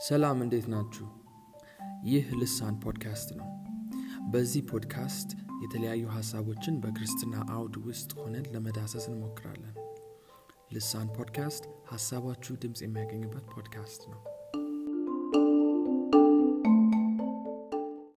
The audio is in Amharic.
ሰላም እንዴት ናችሁ? ይህ ልሳን ፖድካስት ነው። በዚህ ፖድካስት የተለያዩ ሀሳቦችን በክርስትና አውድ ውስጥ ሆነን ለመዳሰስ እንሞክራለን። ልሳን ፖድካስት ሀሳባችሁ ድምፅ የሚያገኝበት ፖድካስት ነው።